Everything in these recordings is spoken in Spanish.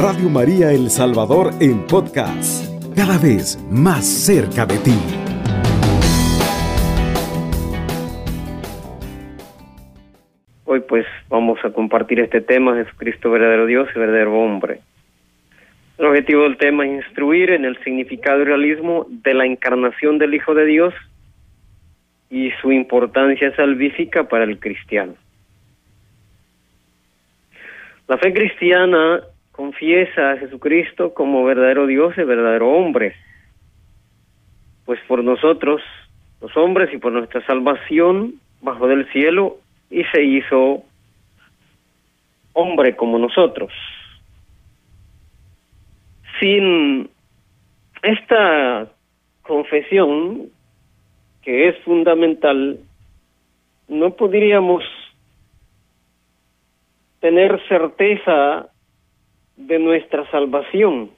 Radio María El Salvador en podcast, cada vez más cerca de ti. Hoy pues vamos a compartir este tema, Jesucristo verdadero Dios y verdadero hombre. El objetivo del tema es instruir en el significado y realismo de la encarnación del Hijo de Dios y su importancia salvífica para el cristiano. La fe cristiana confiesa a Jesucristo como verdadero Dios y verdadero hombre, pues por nosotros, los hombres, y por nuestra salvación, bajo del cielo, y se hizo hombre como nosotros. Sin esta confesión, que es fundamental, no podríamos tener certeza de nuestra salvación.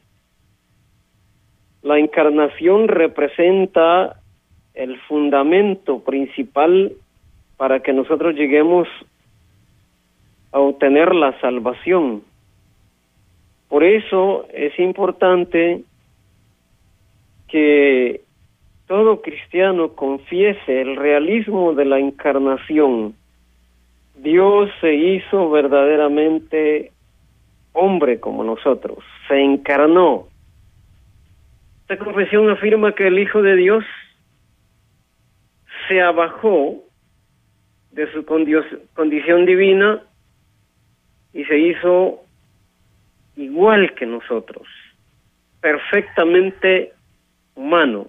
La encarnación representa el fundamento principal para que nosotros lleguemos a obtener la salvación. Por eso es importante que todo cristiano confiese el realismo de la encarnación Dios se hizo verdaderamente hombre como nosotros, se encarnó. Esta confesión afirma que el Hijo de Dios se abajó de su condición divina y se hizo igual que nosotros, perfectamente humano.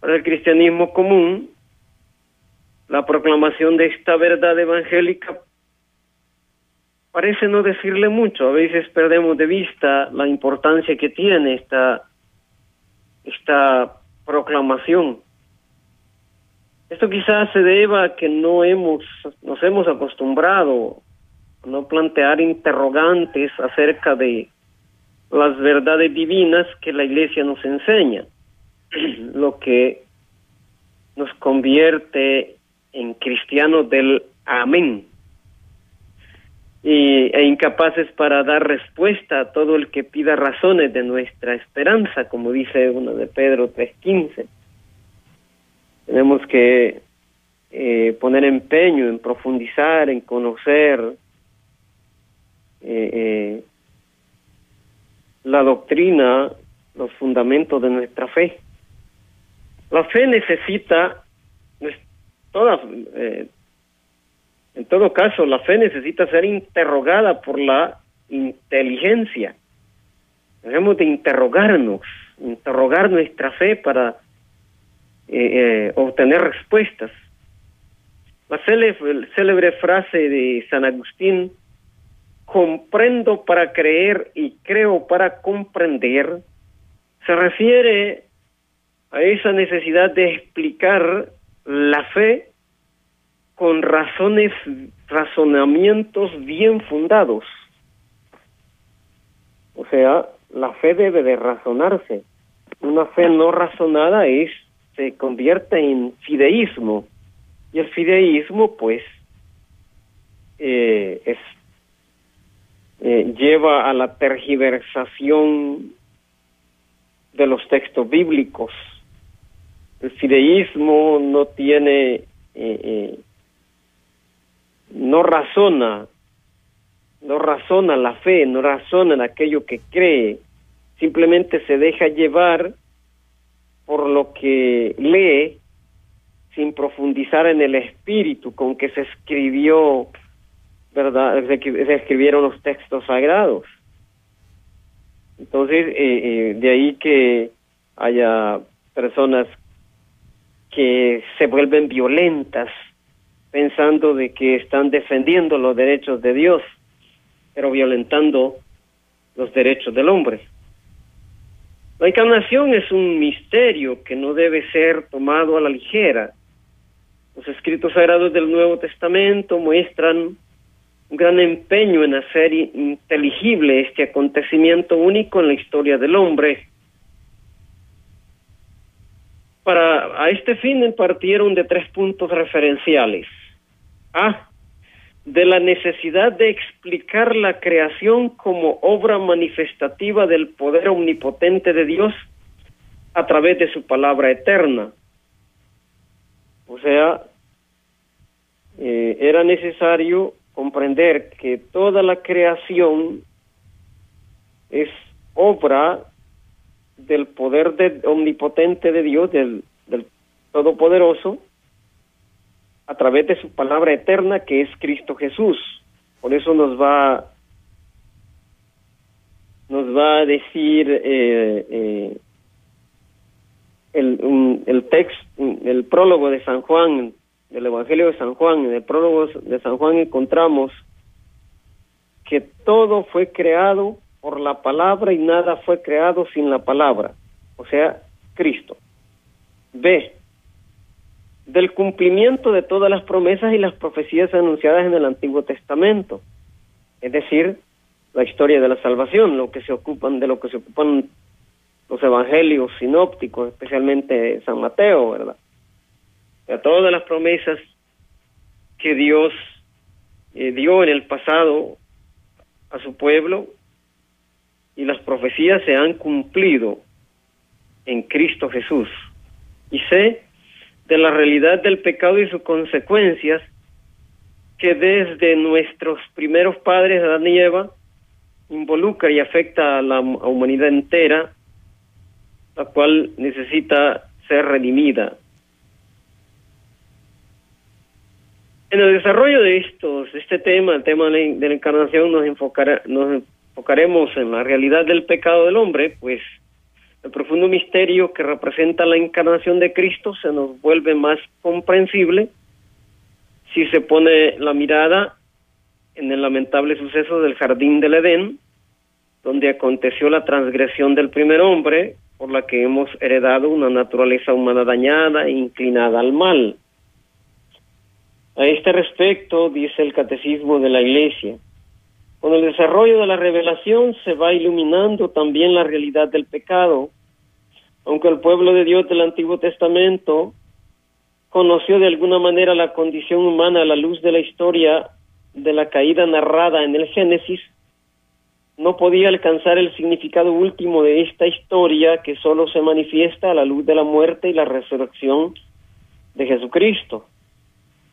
Para el cristianismo común, la proclamación de esta verdad evangélica parece no decirle mucho. A veces perdemos de vista la importancia que tiene esta, esta proclamación. Esto quizás se deba a que no hemos, nos hemos acostumbrado a no plantear interrogantes acerca de las verdades divinas que la Iglesia nos enseña, lo que nos convierte en cristianos del amén y, e incapaces para dar respuesta a todo el que pida razones de nuestra esperanza, como dice uno de Pedro 3.15. Tenemos que eh, poner empeño en profundizar, en conocer eh, eh, la doctrina, los fundamentos de nuestra fe. La fe necesita todas, eh, en todo caso, la fe necesita ser interrogada por la inteligencia. Debemos de interrogarnos, interrogar nuestra fe para eh, eh, obtener respuestas. La célebre, célebre frase de San Agustín, comprendo para creer y creo para comprender, se refiere a esa necesidad de explicar la fe con razones, razonamientos bien fundados. O sea, la fe debe de razonarse. Una fe no razonada es se convierte en fideísmo y el fideísmo, pues, eh, es eh, lleva a la tergiversación de los textos bíblicos el fideísmo no tiene, eh, eh, no razona, no razona la fe, no razona en aquello que cree, simplemente se deja llevar por lo que lee sin profundizar en el espíritu con que se escribió, ¿verdad? Se, escribieron los textos sagrados. Entonces, eh, de ahí que haya personas que se vuelven violentas pensando de que están defendiendo los derechos de Dios, pero violentando los derechos del hombre. La encarnación es un misterio que no debe ser tomado a la ligera. Los escritos sagrados del Nuevo Testamento muestran un gran empeño en hacer inteligible este acontecimiento único en la historia del hombre para a este fin partieron de tres puntos referenciales. A. de la necesidad de explicar la creación como obra manifestativa del poder omnipotente de Dios a través de su palabra eterna. O sea, eh, era necesario comprender que toda la creación es obra del poder de, omnipotente de Dios, del, del Todopoderoso, a través de su palabra eterna que es Cristo Jesús. Por eso nos va nos va a decir eh, eh, el, el texto, el prólogo de San Juan, del Evangelio de San Juan, en el prólogo de San Juan encontramos que todo fue creado por la palabra y nada fue creado sin la palabra, o sea, Cristo. B del cumplimiento de todas las promesas y las profecías anunciadas en el Antiguo Testamento, es decir, la historia de la salvación, lo que se ocupan de lo que se ocupan los evangelios sinópticos, especialmente San Mateo, ¿verdad? De todas las promesas que Dios eh, dio en el pasado a su pueblo y las profecías se han cumplido en Cristo Jesús. Y sé de la realidad del pecado y sus consecuencias que desde nuestros primeros padres, Adán y Eva, involucra y afecta a la humanidad entera, la cual necesita ser redimida. En el desarrollo de estos, este tema, el tema de la encarnación, nos, nos enfocaremos en la realidad del pecado del hombre, pues el profundo misterio que representa la encarnación de Cristo se nos vuelve más comprensible si se pone la mirada en el lamentable suceso del jardín del Edén, donde aconteció la transgresión del primer hombre, por la que hemos heredado una naturaleza humana dañada e inclinada al mal. A este respecto, dice el Catecismo de la Iglesia, con el desarrollo de la revelación se va iluminando también la realidad del pecado, aunque el pueblo de Dios del Antiguo Testamento conoció de alguna manera la condición humana a la luz de la historia de la caída narrada en el Génesis, no podía alcanzar el significado último de esta historia que solo se manifiesta a la luz de la muerte y la resurrección de Jesucristo.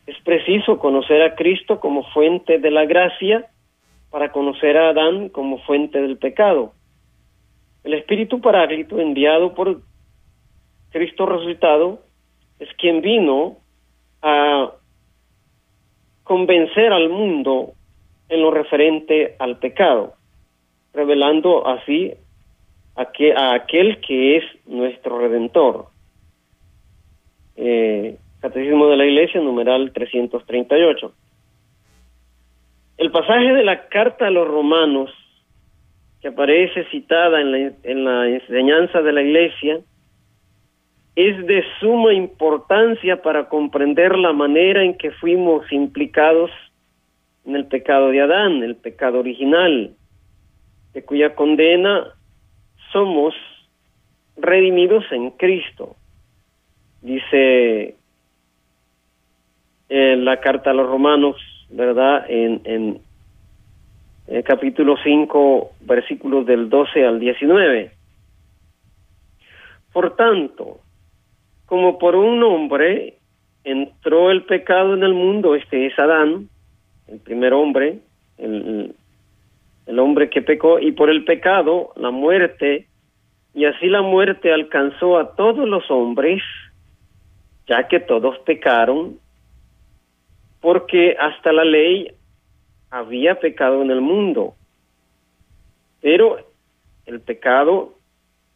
Es preciso conocer a Cristo como fuente de la gracia para conocer a Adán como fuente del pecado. El Espíritu Paráclito enviado por Cristo resucitado es quien vino a convencer al mundo en lo referente al pecado, revelando así a, a aquel que es nuestro redentor. Eh, Catecismo de la Iglesia, numeral 338. El pasaje de la carta a los romanos, que aparece citada en la, en la enseñanza de la Iglesia, es de suma importancia para comprender la manera en que fuimos implicados en el pecado de Adán, el pecado original, de cuya condena somos redimidos en Cristo. Dice en la carta a los romanos, ¿verdad? En, en el capítulo 5, versículos del 12 al 19. Por tanto, como por un hombre entró el pecado en el mundo, este es Adán, el primer hombre, el, el hombre que pecó, y por el pecado la muerte, y así la muerte alcanzó a todos los hombres, ya que todos pecaron, porque hasta la ley había pecado en el mundo. Pero el pecado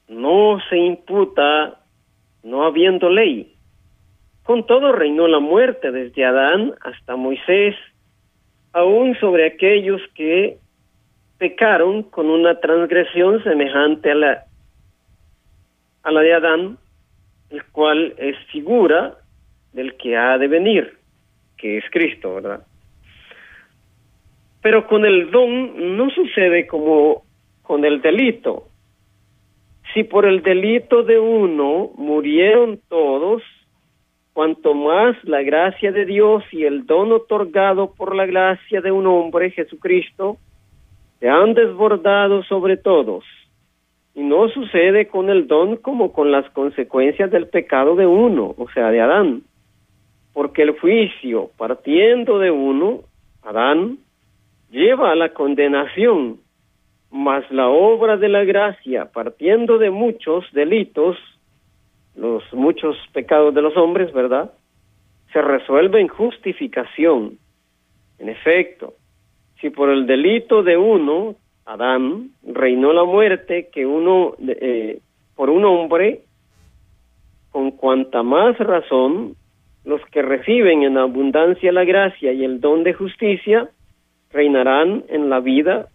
no se imputa no habiendo ley. Con todo reinó la muerte desde Adán hasta Moisés, aún sobre aquellos que pecaron con una transgresión semejante a la, a la de Adán, el cual es figura del que ha de venir, que es Cristo, ¿verdad? Pero con el don no sucede como con el delito si por el delito de uno murieron todos, cuanto más la gracia de Dios y el don otorgado por la gracia de un hombre, Jesucristo, se han desbordado sobre todos. Y no sucede con el don como con las consecuencias del pecado de uno, o sea, de Adán. Porque el juicio, partiendo de uno, Adán, lleva a la condenación, mas la obra de la gracia, partiendo de muchos delitos, los muchos pecados de los hombres, ¿verdad? Se resuelve en justificación. En efecto, si por el delito de uno, Adán, reinó la muerte que uno, eh, por un hombre, con cuanta más razón, los que reciben en abundancia la gracia y el don de justicia, reinarán en la vida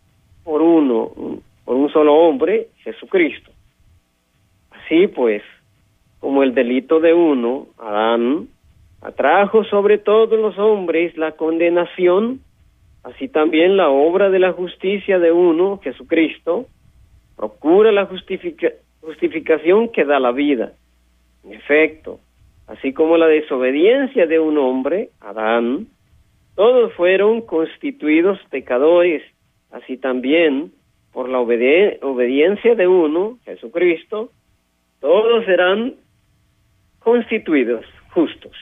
por uno, por un solo hombre, Jesucristo. Así pues, como el delito de uno, Adán, atrajo sobre todos los hombres la condenación, así también la obra de la justicia de uno, Jesucristo, procura la justificación que da la vida. En efecto, así como la desobediencia de un hombre, Adán, todos fueron constituidos pecadores, así también por la obediencia de uno, Jesucristo, todos serán constituidos justos.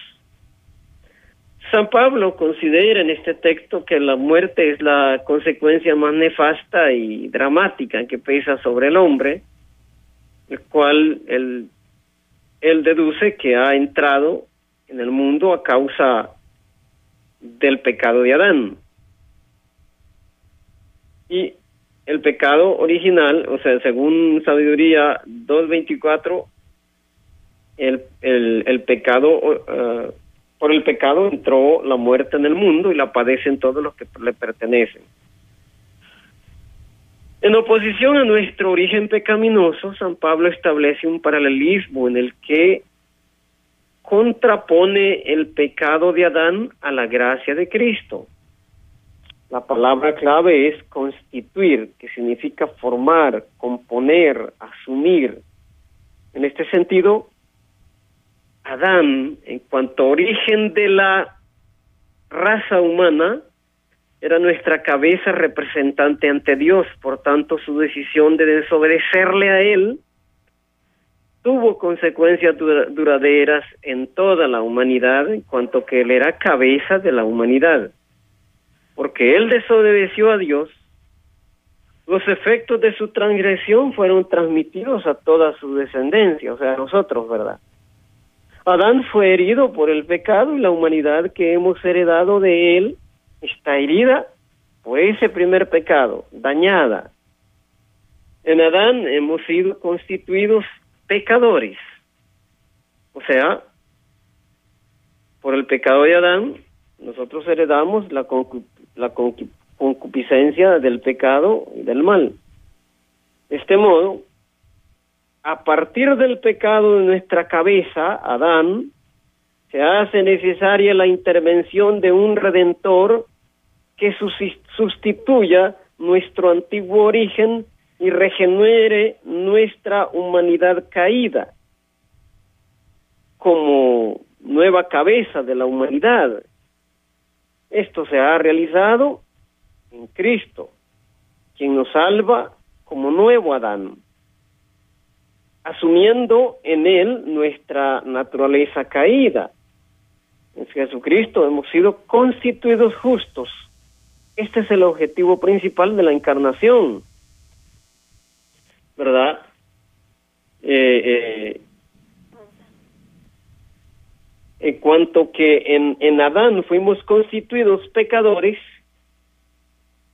San Pablo considera en este texto que la muerte es la consecuencia más nefasta y dramática que pesa sobre el hombre, el cual él, él deduce que ha entrado en el mundo a causa del pecado de Adán. Y el pecado original, o sea, según Sabiduría 2.24, el, el, el pecado, uh, por el pecado entró la muerte en el mundo y la padecen todos los que le pertenecen. En oposición a nuestro origen pecaminoso, San Pablo establece un paralelismo en el que contrapone el pecado de Adán a la gracia de Cristo. La palabra clave es constituir, que significa formar, componer, asumir. En este sentido, Adán, en cuanto a origen de la raza humana, era nuestra cabeza representante ante Dios, por tanto su decisión de desobedecerle a Él tuvo consecuencias duraderas en toda la humanidad, en cuanto que Él era cabeza de la humanidad. Porque Él desobedeció a Dios, los efectos de su transgresión fueron transmitidos a toda su descendencia, o sea, a nosotros, ¿verdad? Adán fue herido por el pecado y la humanidad que hemos heredado de él está herida por ese primer pecado, dañada. En Adán hemos sido constituidos pecadores. O sea, por el pecado de Adán, nosotros heredamos la, la concupiscencia del pecado y del mal. De este modo, a partir del pecado de nuestra cabeza, Adán, se hace necesaria la intervención de un redentor que sustituya nuestro antiguo origen y regenere nuestra humanidad caída como nueva cabeza de la humanidad. Esto se ha realizado en Cristo, quien nos salva como nuevo Adán asumiendo en él nuestra naturaleza caída. En Jesucristo hemos sido constituidos justos. Este es el objetivo principal de la encarnación. ¿Verdad? Eh, eh, en cuanto que en, en Adán fuimos constituidos pecadores,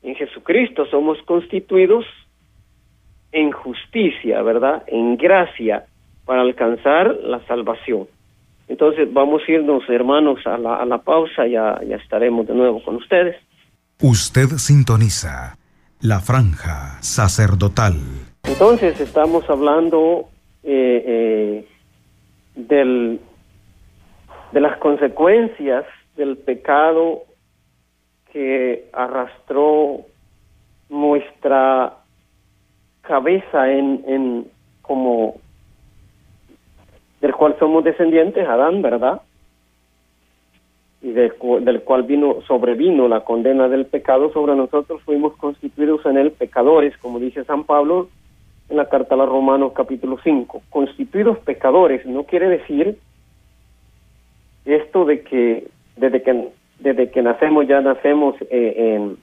en Jesucristo somos constituidos en justicia, ¿verdad? En gracia para alcanzar la salvación. Entonces vamos a irnos, hermanos, a la, a la pausa, ya, ya estaremos de nuevo con ustedes. Usted sintoniza la franja sacerdotal. Entonces estamos hablando eh, eh, del, de las consecuencias del pecado que arrastró nuestra cabeza en, en como del cual somos descendientes, Adán, ¿verdad? y del, cual vino sobrevino la condena del pecado sobre nosotros, fuimos constituidos en él pecadores, como dice San Pablo en la carta a los Romanos capítulo 5. Constituidos pecadores no quiere decir esto de que desde que desde que nacemos ya nacemos eh,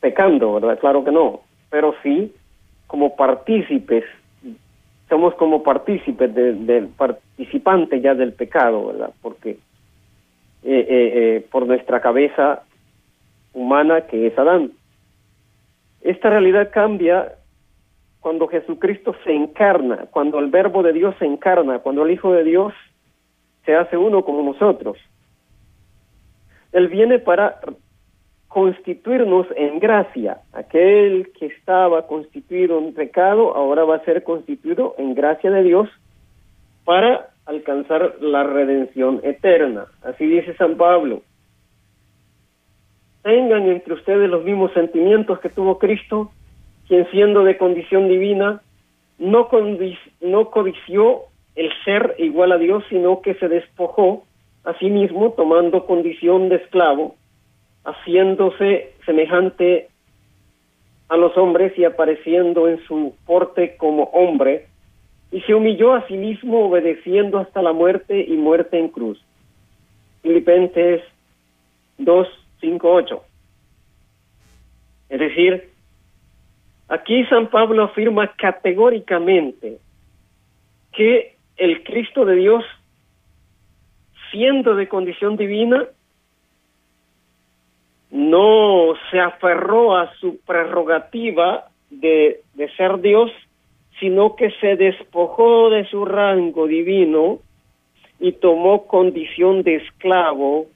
pecando, ¿verdad? Claro que no, pero sí como partícipes, somos como partícipes del participante ya del pecado, ¿verdad? Porque eh, eh, por nuestra cabeza humana que es Adán. Esta realidad cambia cuando Jesucristo se encarna, cuando el verbo de Dios se encarna, cuando el Hijo de Dios se hace uno como nosotros. Él viene para constituirnos en gracia. Aquel que estaba constituido en pecado ahora va a ser constituido en gracia de Dios para alcanzar la redención eterna. Así dice San Pablo. Tengan entre ustedes los mismos sentimientos que tuvo Cristo, quien siendo de condición divina, no, no codició el ser igual a Dios, sino que se despojó a sí mismo tomando condición de esclavo, haciéndose semejante a los hombres y apareciendo en su porte como hombre, y se humilló a sí mismo obedeciendo hasta la muerte y muerte en cruz. Filipenses 2, 5, 8. Es decir, aquí San Pablo afirma categóricamente que el Cristo de Dios siendo de condición divina, no se aferró a su prerrogativa de, de ser Dios, sino que se despojó de su rango divino y tomó condición de esclavo,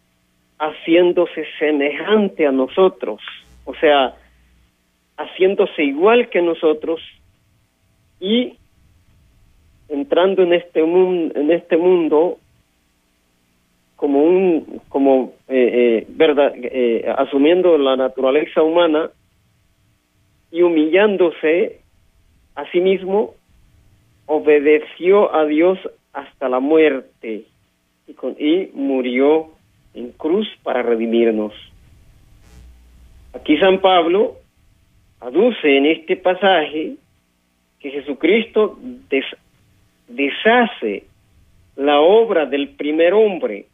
haciéndose semejante a nosotros, o sea, haciéndose igual que nosotros y entrando en este mundo, en este mundo como un como eh, eh, verdad eh, asumiendo la naturaleza humana y humillándose a sí mismo obedeció a Dios hasta la muerte y, con, y murió en cruz para redimirnos. Aquí San Pablo aduce en este pasaje que Jesucristo deshace la obra del primer hombre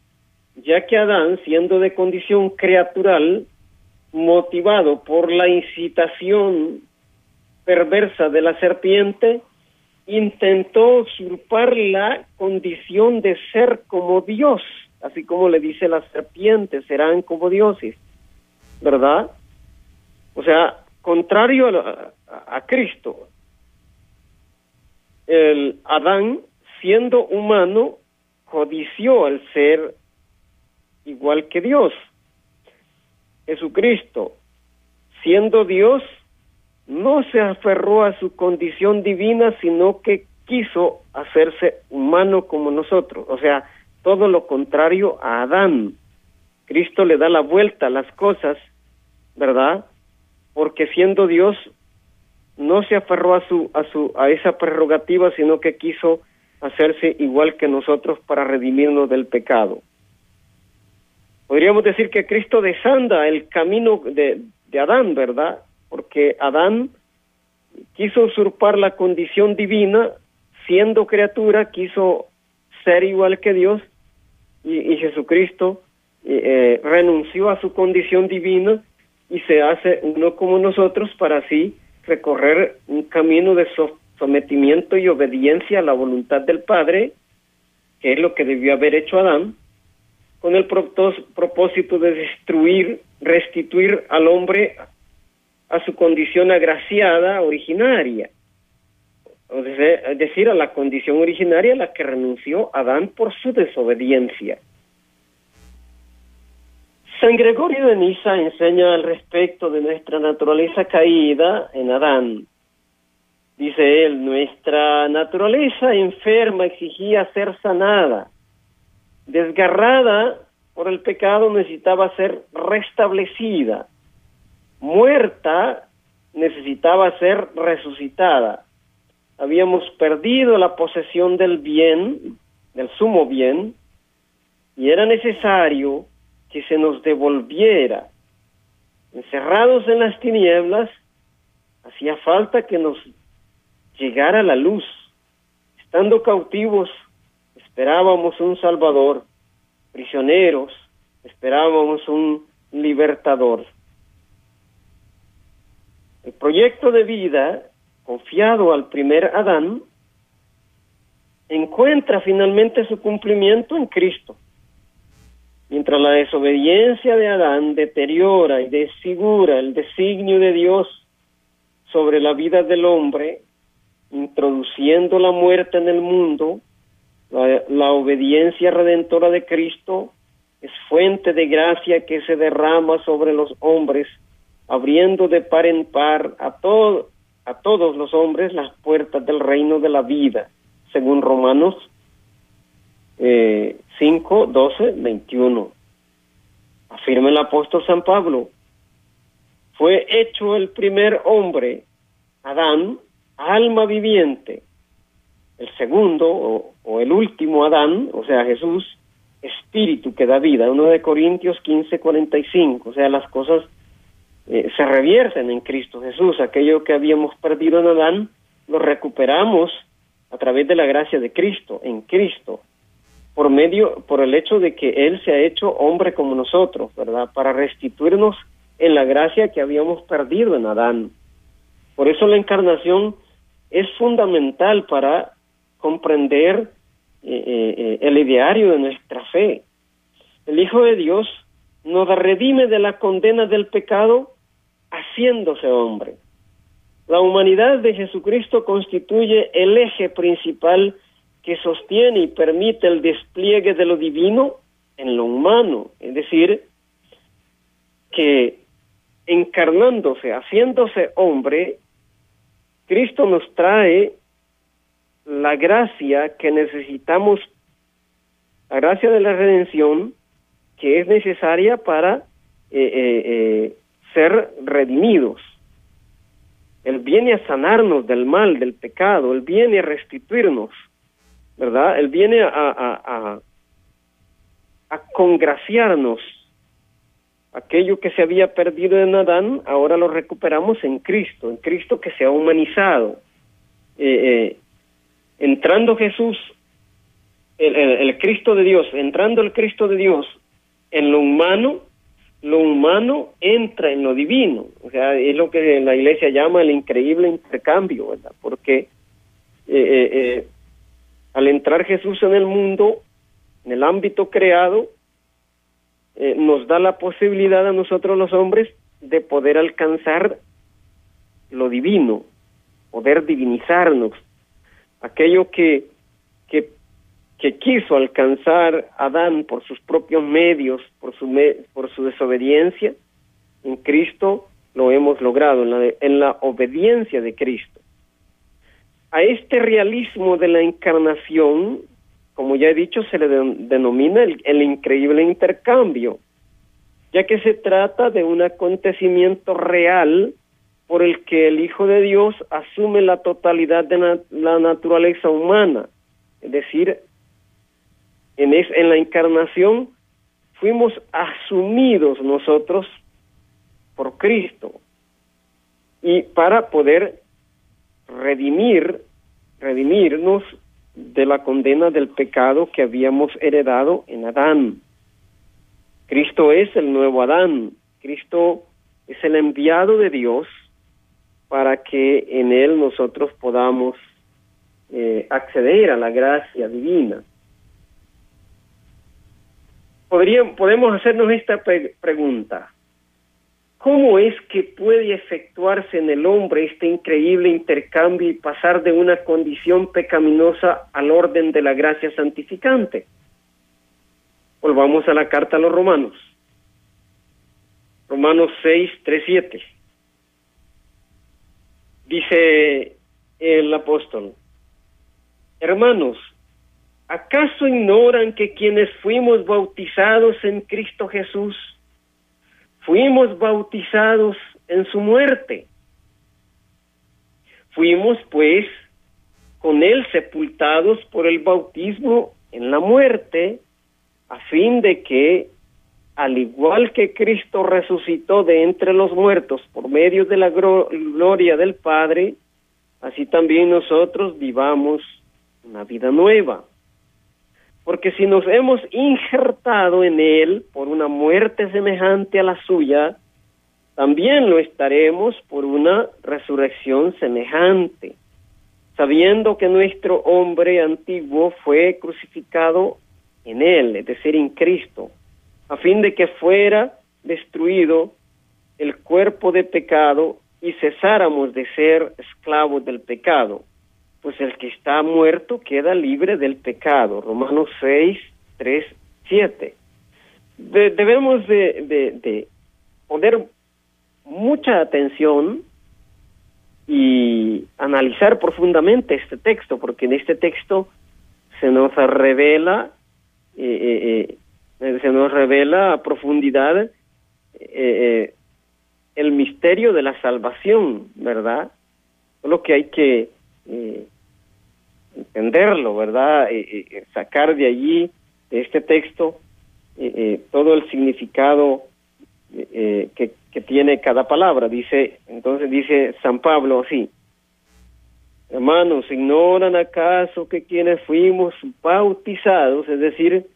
ya que Adán, siendo de condición creatural, motivado por la incitación perversa de la serpiente, intentó usurpar la condición de ser como Dios, así como le dice la serpiente, serán como dioses, ¿verdad? O sea, contrario a, a Cristo, el Adán, siendo humano, codició el ser igual que Dios. Jesucristo, siendo Dios, no se aferró a su condición divina, sino que quiso hacerse humano como nosotros, o sea, todo lo contrario a Adán. Cristo le da la vuelta a las cosas, ¿verdad? Porque siendo Dios no se aferró a su a su a esa prerrogativa, sino que quiso hacerse igual que nosotros para redimirnos del pecado. Podríamos decir que Cristo desanda el camino de, de Adán, ¿verdad? Porque Adán quiso usurpar la condición divina, siendo criatura, quiso ser igual que Dios, y, Jesucristo eh, renunció a su condición divina y se hace uno como nosotros para así recorrer un camino de sometimiento y obediencia a la voluntad del Padre, que es lo que debió haber hecho Adán, con el propósito de destruir, restituir al hombre a su condición agraciada originaria, es decir, a la condición originaria a la que renunció Adán por su desobediencia. San Gregorio de Niza enseña al respecto de nuestra naturaleza caída en Adán. Dice él, nuestra naturaleza enferma exigía ser sanada desgarrada por el pecado necesitaba ser restablecida, muerta necesitaba ser resucitada. Habíamos perdido la posesión del bien, del sumo bien, y era necesario que se nos devolviera. Encerrados en las tinieblas, hacía falta que nos llegara la luz. Estando cautivos, esperábamos un Salvador. Prisioneros, esperábamos un libertador. El proyecto de vida confiado al primer Adán encuentra finalmente su cumplimiento en Cristo. Mientras la desobediencia de Adán deteriora y desfigura el designio de Dios sobre la vida del hombre, introduciendo la muerte en el mundo, la, obediencia redentora de Cristo es fuente de gracia que se derrama sobre los hombres, abriendo de par en par a, todo, a todos los hombres las puertas del reino de la vida, según Romanos eh, 5, 12, 21. Afirma el apóstol San Pablo, fue hecho el primer hombre, Adán, alma viviente. El segundo o, el último Adán, o sea, Jesús, espíritu que da vida. Uno de Corintios 15, 45. O sea, las cosas eh, se revierten en Cristo Jesús. Aquello que habíamos perdido en Adán, lo recuperamos a través de la gracia de Cristo, en Cristo, por medio, por el hecho de que Él se ha hecho hombre como nosotros, ¿verdad? Para restituirnos en la gracia que habíamos perdido en Adán. Por eso la encarnación es fundamental para comprender eh, eh, el ideario de nuestra fe. El Hijo de Dios nos redime de la condena del pecado haciéndose hombre. La humanidad de Jesucristo constituye el eje principal que sostiene y permite el despliegue de lo divino en lo humano, es decir, que encarnándose, haciéndose hombre, Cristo nos trae la gracia que necesitamos, la gracia de la redención que es necesaria para eh, eh, eh, ser redimidos. Él viene a sanarnos del mal, del pecado, Él viene a restituirnos, ¿verdad? Él viene a, a, congraciarnos. Aquello que se había perdido en Adán, ahora lo recuperamos en Cristo, en Cristo que se ha humanizado. Entrando Jesús, el, el, Cristo de Dios, entrando el Cristo de Dios en lo humano, lo humano entra en lo divino, o sea, es lo que la iglesia llama el increíble intercambio, ¿verdad? Porque eh, eh, eh, al entrar Jesús en el mundo, en el ámbito creado, nos da la posibilidad a nosotros los hombres de poder alcanzar lo divino, poder divinizarnos, aquello que, que quiso alcanzar Adán por sus propios medios, por su, me, por su desobediencia, en Cristo lo hemos logrado, en la, en la obediencia de Cristo. A este realismo de la encarnación, como ya he dicho, se le de, denomina el, el increíble intercambio, ya que se trata de un acontecimiento real por el que el Hijo de Dios asume la totalidad de la naturaleza humana, es decir, en, es, en la encarnación fuimos asumidos nosotros por Cristo. Y para poder redimir, redimirnos de la condena del pecado que habíamos heredado en Adán. Cristo es el nuevo Adán, Cristo es el enviado de Dios para que en él nosotros podamos eh, acceder a la gracia divina podrían, podemos hacernos esta pre pregunta. ¿Cómo es que puede efectuarse en el hombre este increíble intercambio y pasar de una condición pecaminosa al orden de la gracia santificante? Volvamos a la carta a los romanos. Romanos 6, 3, 7. Dice el apóstol, hermanos, ¿Acaso ignoran que quienes fuimos bautizados en Cristo Jesús, fuimos bautizados en su muerte? Fuimos, pues, con él sepultados por el bautismo en la muerte, a fin de que, al igual que Cristo resucitó de entre los muertos por medio de la gloria del Padre, así también nosotros vivamos una vida nueva. Porque si nos hemos injertado en Él por una muerte semejante a la suya, también lo estaremos por una resurrección semejante, sabiendo que nuestro hombre antiguo fue crucificado en Él, es decir, en Cristo, a fin de que fuera destruido el cuerpo de pecado y cesáramos de ser esclavos del pecado, pues el que está muerto queda libre del pecado. Romanos 6, 3, 7. debemos de, de, poner mucha atención y analizar profundamente este texto, porque en este texto se nos revela, eh, eh, eh, se nos revela a profundidad el misterio de la salvación, ¿verdad? Lo que hay que eh, entenderlo, ¿verdad? Eh, sacar de allí, de este texto, todo el significado que, que tiene cada palabra. Dice, entonces dice San Pablo así, hermanos, ¿ignoran acaso que quienes fuimos bautizados, es decir,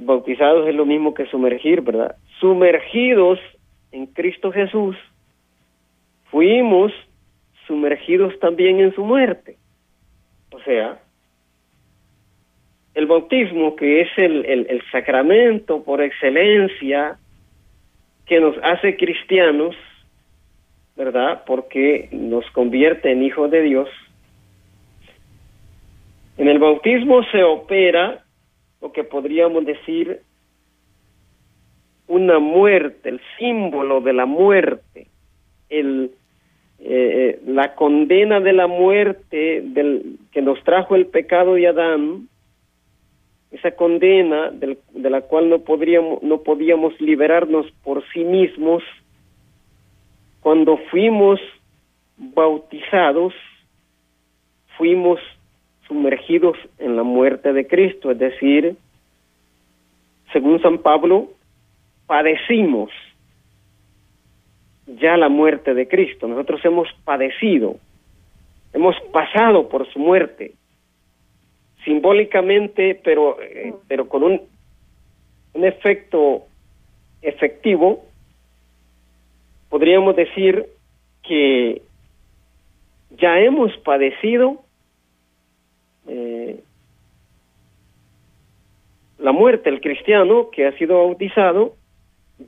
bautizados es lo mismo que sumergir, ¿verdad? Sumergidos en Cristo Jesús, fuimos sumergidos también en su muerte. O sea, el bautismo, que es el, el, sacramento por excelencia que nos hace cristianos, ¿verdad? Porque nos convierte en hijos de Dios. En el bautismo se opera lo que podríamos decir una muerte, el símbolo de la muerte, el, eh, la condena de la muerte del, que nos trajo el pecado de Adán, esa condena del, de la cual no, podríamos, no podíamos liberarnos por sí mismos, cuando fuimos bautizados, fuimos sumergidos en la muerte de Cristo, es decir, según San Pablo, padecimos ya la muerte de Cristo. Nosotros hemos padecido, hemos pasado por su muerte, simbólicamente, pero, eh, pero con un, un efecto efectivo, podríamos decir que ya hemos padecido eh, la muerte, el cristiano que ha sido bautizado,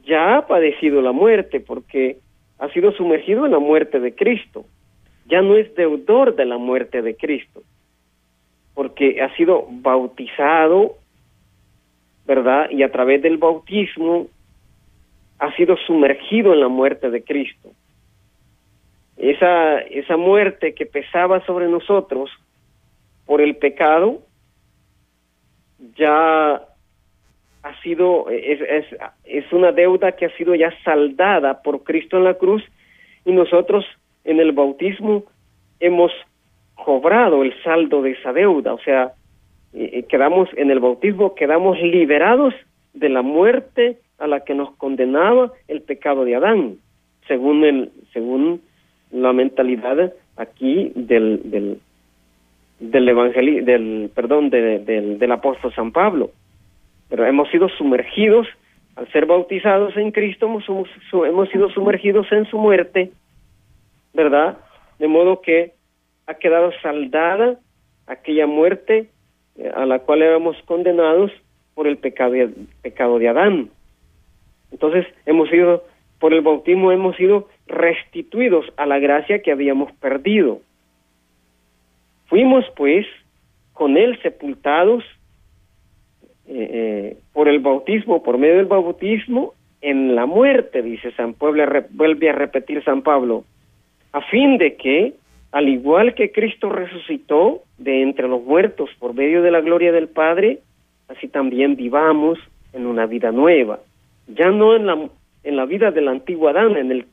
ya ha padecido la muerte porque ha sido sumergido en la muerte de Cristo. Ya no es deudor de la muerte de Cristo, porque ha sido bautizado, ¿verdad? Y a través del bautismo ha sido sumergido en la muerte de Cristo. Esa, esa muerte que pesaba sobre nosotros por el pecado, ya ha sido, es, es, es una deuda que ha sido ya saldada por Cristo en la cruz y nosotros en el bautismo hemos cobrado el saldo de esa deuda, o sea, quedamos en el bautismo, quedamos liberados de la muerte a la que nos condenaba el pecado de Adán, según el, según la mentalidad aquí del, del, del evangelio, del, perdón, del, del apóstol San Pablo pero hemos sido sumergidos, al ser bautizados en Cristo, hemos, hemos sido sumergidos en su muerte, ¿verdad? De modo que ha quedado saldada aquella muerte eh, a la cual éramos condenados por el pecado de, pecado de Adán. Entonces, hemos sido, por el bautismo, hemos sido restituidos a la gracia que habíamos perdido. Fuimos, pues, con él sepultados eh, eh, por el bautismo, por medio del bautismo, en la muerte, dice San Pablo, vuelve a repetir San Pablo, a fin de que, al igual que Cristo resucitó de entre los muertos por medio de la gloria del Padre, así también vivamos en una vida nueva, ya no en la, en la vida del antiguo Adán, en, el,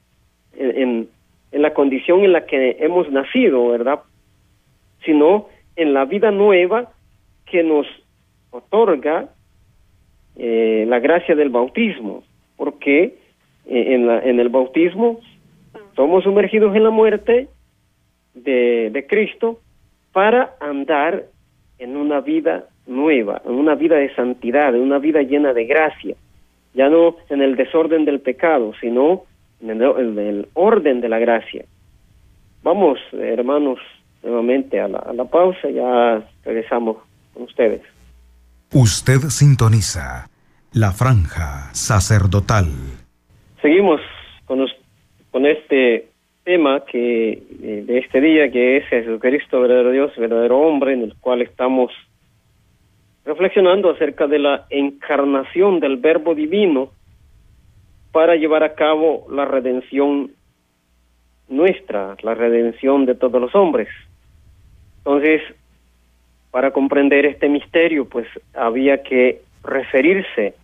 en, en la condición en la que hemos nacido, ¿verdad? Sino en la vida nueva que nos otorga eh, la gracia del bautismo, porque eh, en, la, en el bautismo somos sumergidos en la muerte de, de Cristo para andar en una vida nueva, en una vida de santidad, en una vida llena de gracia, ya no en el desorden del pecado, sino en el, orden de la gracia. Vamos, hermanos, nuevamente a la, a la pausa, ya regresamos con ustedes. Usted sintoniza la franja sacerdotal. Seguimos con, con este tema que eh, de este día que es Jesucristo, verdadero Dios, verdadero hombre, en el cual estamos reflexionando acerca de la encarnación del Verbo Divino para llevar a cabo la redención nuestra, la redención de todos los hombres. Entonces, para comprender este misterio, pues había que referirse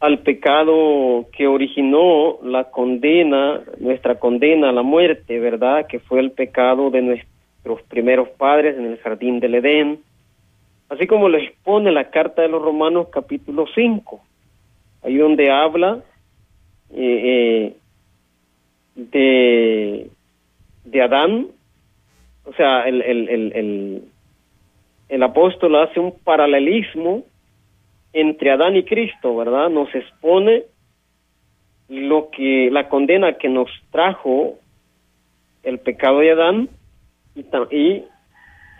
al pecado que originó la condena, nuestra condena a la muerte, ¿verdad? Que fue el pecado de nuestros primeros padres en el jardín del Edén, así como lo expone la carta de los Romanos capítulo 5, ahí donde habla eh, eh, de, de Adán, o sea, el, el, el, el, apóstol hace un paralelismo entre Adán y Cristo, ¿verdad? Nos expone lo que la condena que nos trajo el pecado de Adán y, y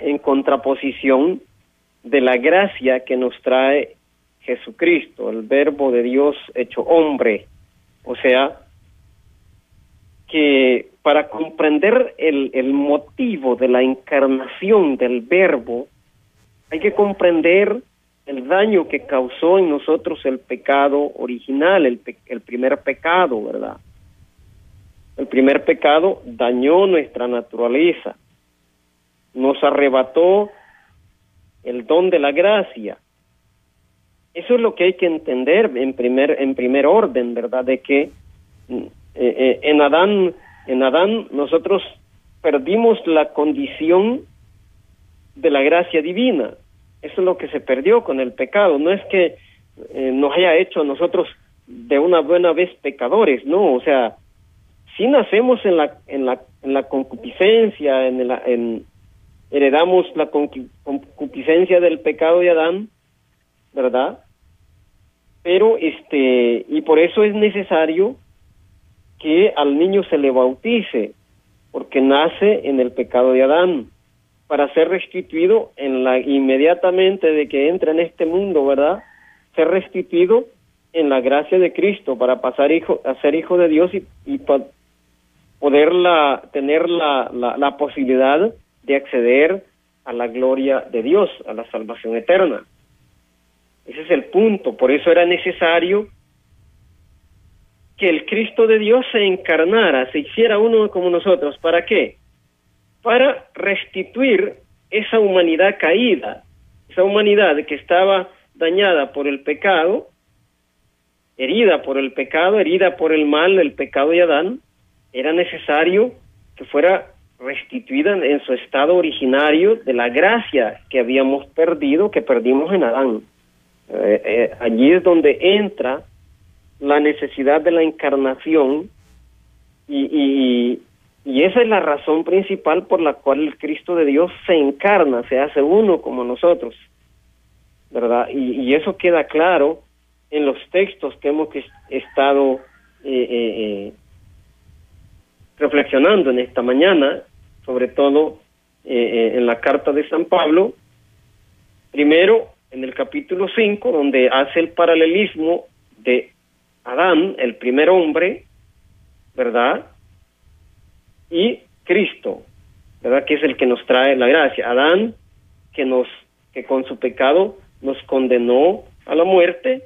en contraposición de la gracia que nos trae Jesucristo, el verbo de Dios hecho hombre. O sea, que para comprender el, el motivo de la encarnación del verbo, hay que comprender el daño que causó en nosotros el pecado original, el, el primer pecado, ¿verdad? El primer pecado dañó nuestra naturaleza, nos arrebató el don de la gracia. Eso es lo que hay que entender en primer, en primer orden, ¿verdad? De que eh, eh, en Adán, en Adán nosotros perdimos la condición de la gracia divina. Eso es lo que se perdió con el pecado. No es que eh, nos haya hecho a nosotros de una buena vez pecadores, no, o sea, si nacemos en la en la en la concupiscencia, en, heredamos la concupiscencia del pecado de Adán, ¿verdad? Pero este y por eso es necesario que al niño se le bautice, porque nace en el pecado de Adán para ser restituido en la inmediatamente de que entra en este mundo, ¿verdad? Ser restituido en la gracia de Cristo para pasar hijo, a ser hijo de Dios y, poder tener la, la, la posibilidad de acceder a la gloria de Dios, a la salvación eterna. Ese es el punto, por eso era necesario que el Cristo de Dios se encarnara, se hiciera uno como nosotros. ¿Para qué? para restituir esa humanidad caída, esa humanidad que estaba dañada por el pecado, herida por el pecado, herida por el mal, el pecado de Adán, era necesario que fuera restituida en su estado originario de la gracia que habíamos perdido, que perdimos en Adán. Eh, eh, allí es donde entra la necesidad de la encarnación y, y esa es la razón principal por la cual el Cristo de Dios se encarna, se hace uno como nosotros, ¿verdad? Y, eso queda claro en los textos que hemos estado eh, eh, eh, reflexionando en esta mañana, sobre todo en la carta de San Pablo, primero en el capítulo 5, donde hace el paralelismo de Adán, el primer hombre, ¿verdad? y Cristo, ¿verdad? Que es el que nos trae la gracia. Adán, que nos, que con su pecado nos condenó a la muerte,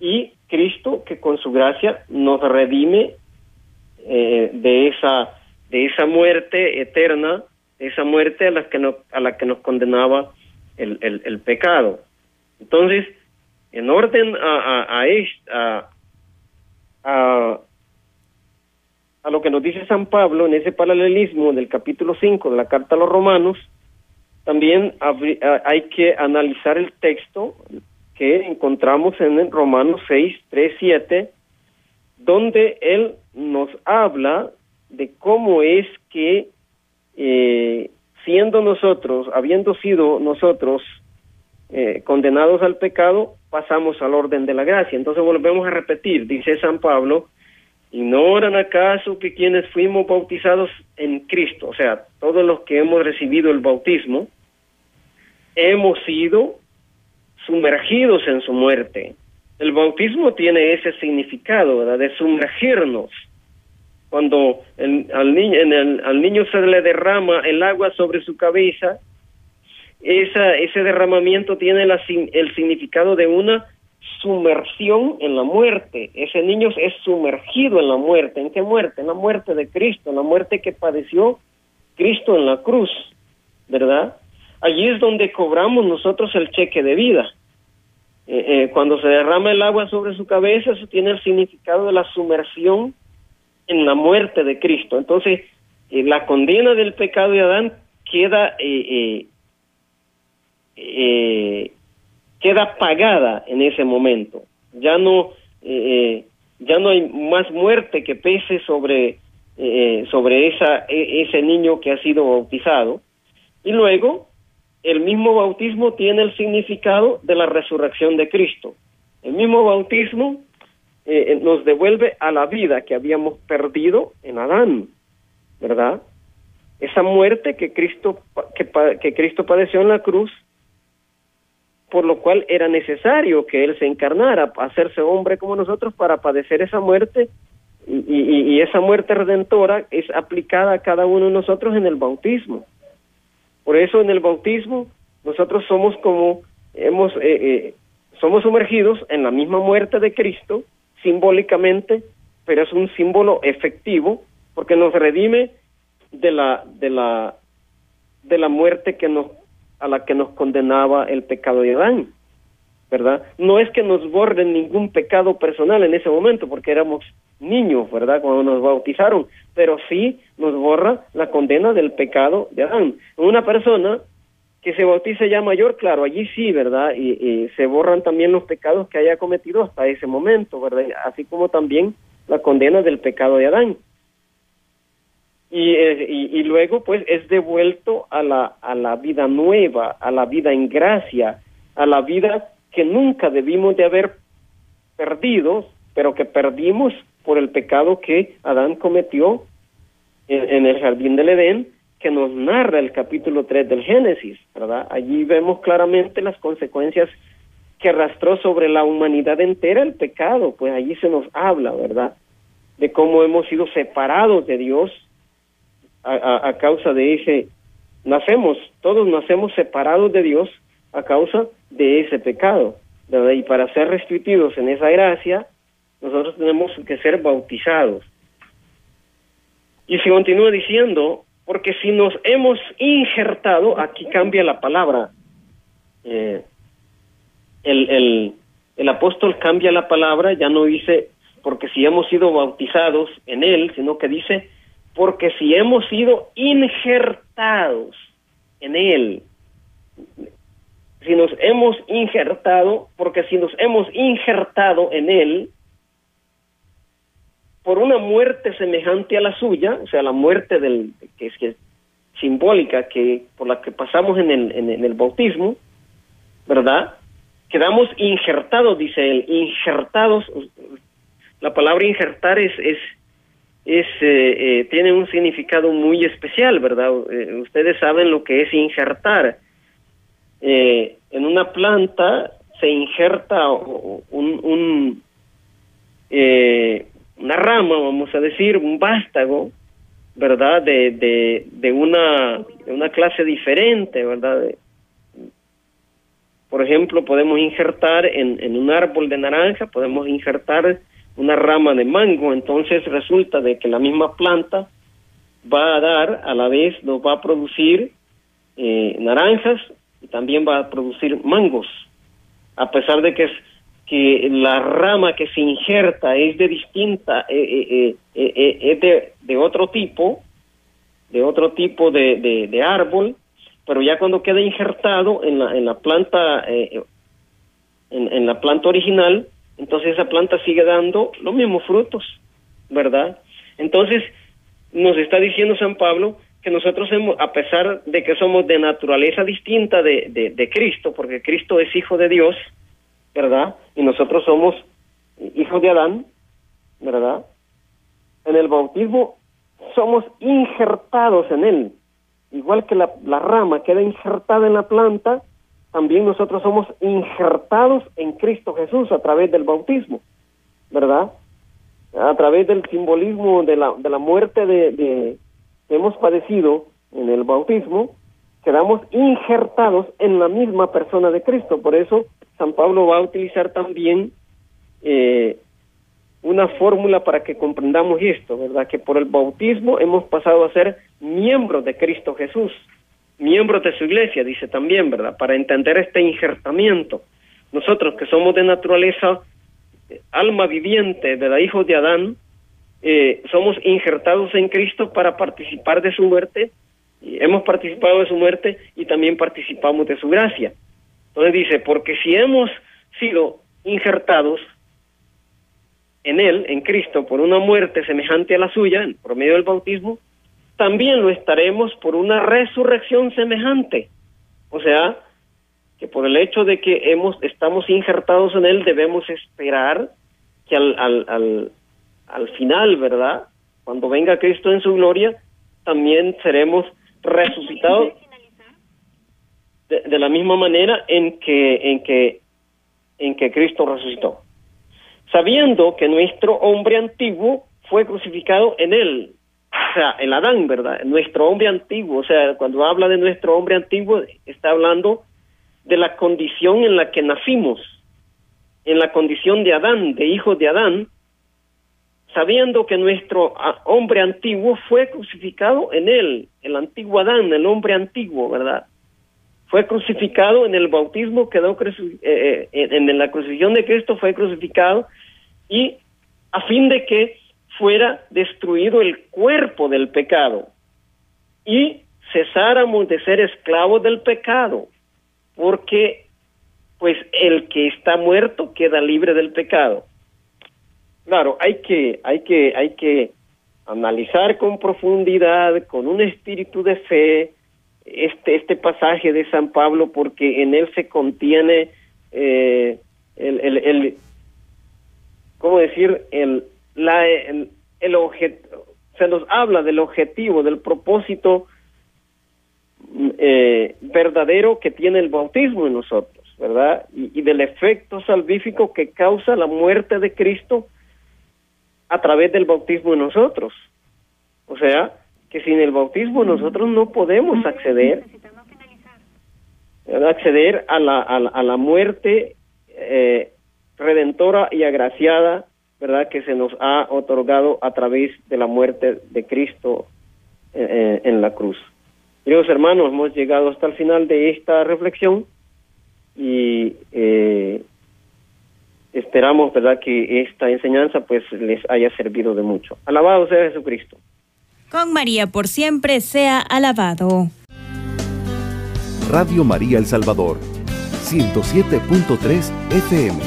y Cristo, que con su gracia nos redime eh, de esa, de esa muerte eterna, de esa muerte a la que nos, a la que nos condenaba el, el, pecado. Entonces, en orden a, a, a, a lo que nos dice San Pablo en ese paralelismo del capítulo 5 de la carta a los romanos, también hay que analizar el texto que encontramos en Romanos 6, 3, 7, donde él nos habla de cómo es que eh, siendo nosotros, habiendo sido nosotros eh, condenados al pecado, pasamos al orden de la gracia. Entonces volvemos a repetir, dice San Pablo, ¿ignoran acaso que quienes fuimos bautizados en Cristo, o sea, todos los que hemos recibido el bautismo, hemos sido sumergidos en su muerte? El bautismo tiene ese significado, ¿verdad? De sumergirnos cuando al, niño, se le derrama el agua sobre su cabeza, esa, ese derramamiento tiene la, el significado de una sumersión en la muerte. Ese niño es sumergido en la muerte. ¿En qué muerte? En la muerte de Cristo, en la muerte que padeció Cristo en la cruz, ¿verdad? Allí es donde cobramos nosotros el cheque de vida. Eh, eh, cuando se derrama el agua sobre su cabeza, eso tiene el significado de la sumersión en la muerte de Cristo. Entonces, eh, la condena del pecado de Adán queda eh, eh, queda pagada en ese momento. Ya no ya no hay más muerte que pese sobre sobre esa e, ese niño que ha sido bautizado. Y luego el mismo bautismo tiene el significado de la resurrección de Cristo. El mismo bautismo eh, nos devuelve a la vida que habíamos perdido en Adán, ¿verdad? Esa muerte que Cristo, que Cristo padeció en la cruz, por lo cual era necesario que Él se encarnara, hacerse hombre como nosotros para padecer esa muerte y, y, esa muerte redentora es aplicada a cada uno de nosotros en el bautismo. Por eso en el bautismo nosotros somos como hemos eh, eh, somos sumergidos en la misma muerte de Cristo simbólicamente, pero es un símbolo efectivo porque nos redime de la de la de la muerte que nos a la que nos condenaba el pecado de Adán, ¿verdad? No es que nos borren ningún pecado personal en ese momento porque éramos niños, ¿verdad? Cuando nos bautizaron, pero sí nos borra la condena del pecado de Adán. Una persona que se bautice ya mayor, claro, allí sí, ¿verdad? Y, se borran también los pecados que haya cometido hasta ese momento, ¿verdad? Así como también la condena del pecado de Adán. Y, eh, y, luego, pues, es devuelto a la, a la vida nueva, a la vida en gracia, a la vida que nunca debimos de haber perdido, pero que perdimos por el pecado que Adán cometió en, en el jardín del Edén, que nos narra el capítulo 3 del Génesis, ¿verdad? Allí vemos claramente las consecuencias que arrastró sobre la humanidad entera el pecado, pues allí se nos habla, ¿verdad? De cómo hemos sido separados de Dios a, causa de ese, nacemos, todos nacemos separados de Dios a causa de ese pecado. Y para ser restituidos en esa gracia, nosotros tenemos que ser bautizados. Y se continúa diciendo, porque si nos hemos injertado, aquí cambia la palabra, eh, el, el, el apóstol cambia la palabra, ya no dice porque si hemos sido bautizados en él, sino que dice porque si hemos sido injertados en él. Si nos hemos injertado, porque si nos hemos injertado en él, por una muerte semejante a la suya, o sea, la muerte del que es simbólica que por la que pasamos en el, en, el bautismo, ¿verdad? Quedamos injertados, dice él, injertados. La palabra injertar es es es eh, eh, tiene un significado muy especial, ¿verdad? Eh, ustedes saben lo que es injertar. en una planta se injerta un, un una rama, vamos a decir, un vástago, ¿verdad? De, de, de, una, de una clase diferente, ¿verdad? por ejemplo, podemos injertar en, en un árbol de naranja, podemos injertar una rama de mango, entonces resulta de que la misma planta va a dar, a la vez nos va a producir eh, naranjas y también va a producir mangos, a pesar de que es que la rama que se injerta es de distinta, eh, eh, eh, es de, de, otro tipo, de otro tipo de, de, árbol, pero ya cuando queda injertado en la, en la planta en, la planta original, entonces esa planta sigue dando los mismos frutos, ¿verdad? Entonces, nos está diciendo San Pablo que nosotros hemos, a pesar de que somos de naturaleza distinta de, de, Cristo, porque Cristo es hijo de Dios, ¿verdad? Y nosotros somos hijos de Adán, ¿verdad? En el bautismo somos injertados en él. Igual que la, la rama queda injertada en la planta, también nosotros somos injertados en Cristo Jesús a través del bautismo, ¿verdad? A través del simbolismo de la, de la muerte de, que hemos padecido en el bautismo, quedamos injertados en la misma persona de Cristo. Por eso San Pablo va a utilizar también eh, una fórmula para que comprendamos esto, ¿verdad? Que por el bautismo hemos pasado a ser miembros de Cristo Jesús, miembros de su iglesia, dice también, ¿verdad? Para entender este injertamiento. Nosotros que somos de naturaleza eh, alma viviente, de la hijo de Adán, eh, somos injertados en Cristo para participar de su muerte, y hemos participado de su muerte y también participamos de su gracia. Entonces dice, porque si hemos sido injertados en Él, en Cristo, por una muerte semejante a la suya, por medio del bautismo, también lo estaremos por una resurrección semejante. O sea, que por el hecho de que hemos, estamos injertados en Él, debemos esperar que al, al, al, al final, ¿verdad? Cuando venga Cristo en su gloria, también seremos resucitados de, de la misma manera en que, en que, en que Cristo resucitó sabiendo que nuestro hombre antiguo fue crucificado en él, o sea, en Adán, ¿verdad? Nuestro hombre antiguo, o sea, cuando habla de nuestro hombre antiguo, está hablando de la condición en la que nacimos, en la condición de Adán, de hijo de Adán, sabiendo que nuestro ah, hombre antiguo fue crucificado en él, el antiguo Adán, el hombre antiguo, ¿verdad? Fue crucificado en el bautismo, quedó eh, eh, en la crucifixión de Cristo fue crucificado y a fin de que fuera destruido el cuerpo del pecado y cesáramos de ser esclavos del pecado, porque pues el que está muerto queda libre del pecado. Claro, hay que hay que hay que analizar con profundidad, con un espíritu de fe este este pasaje de San Pablo porque en él se contiene eh, el, el ¿cómo decir? El, la, el, el se nos habla del objetivo, del propósito eh, verdadero que tiene el bautismo en nosotros, ¿verdad? Y, y, del efecto salvífico que causa la muerte de Cristo a través del bautismo en nosotros. O sea, que sin el bautismo nosotros no podemos acceder acceder a la, a la, a la muerte eh, redentora y agraciada, ¿verdad?, que se nos ha otorgado a través de la muerte de Cristo eh, eh, en la cruz. Queridos hermanos, hemos llegado hasta el final de esta reflexión y eh, esperamos, ¿verdad?, que esta enseñanza pues les haya servido de mucho. Alabado sea Jesucristo. Con María por siempre sea alabado. Radio María El Salvador, 107.3 FM.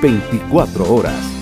24 horas.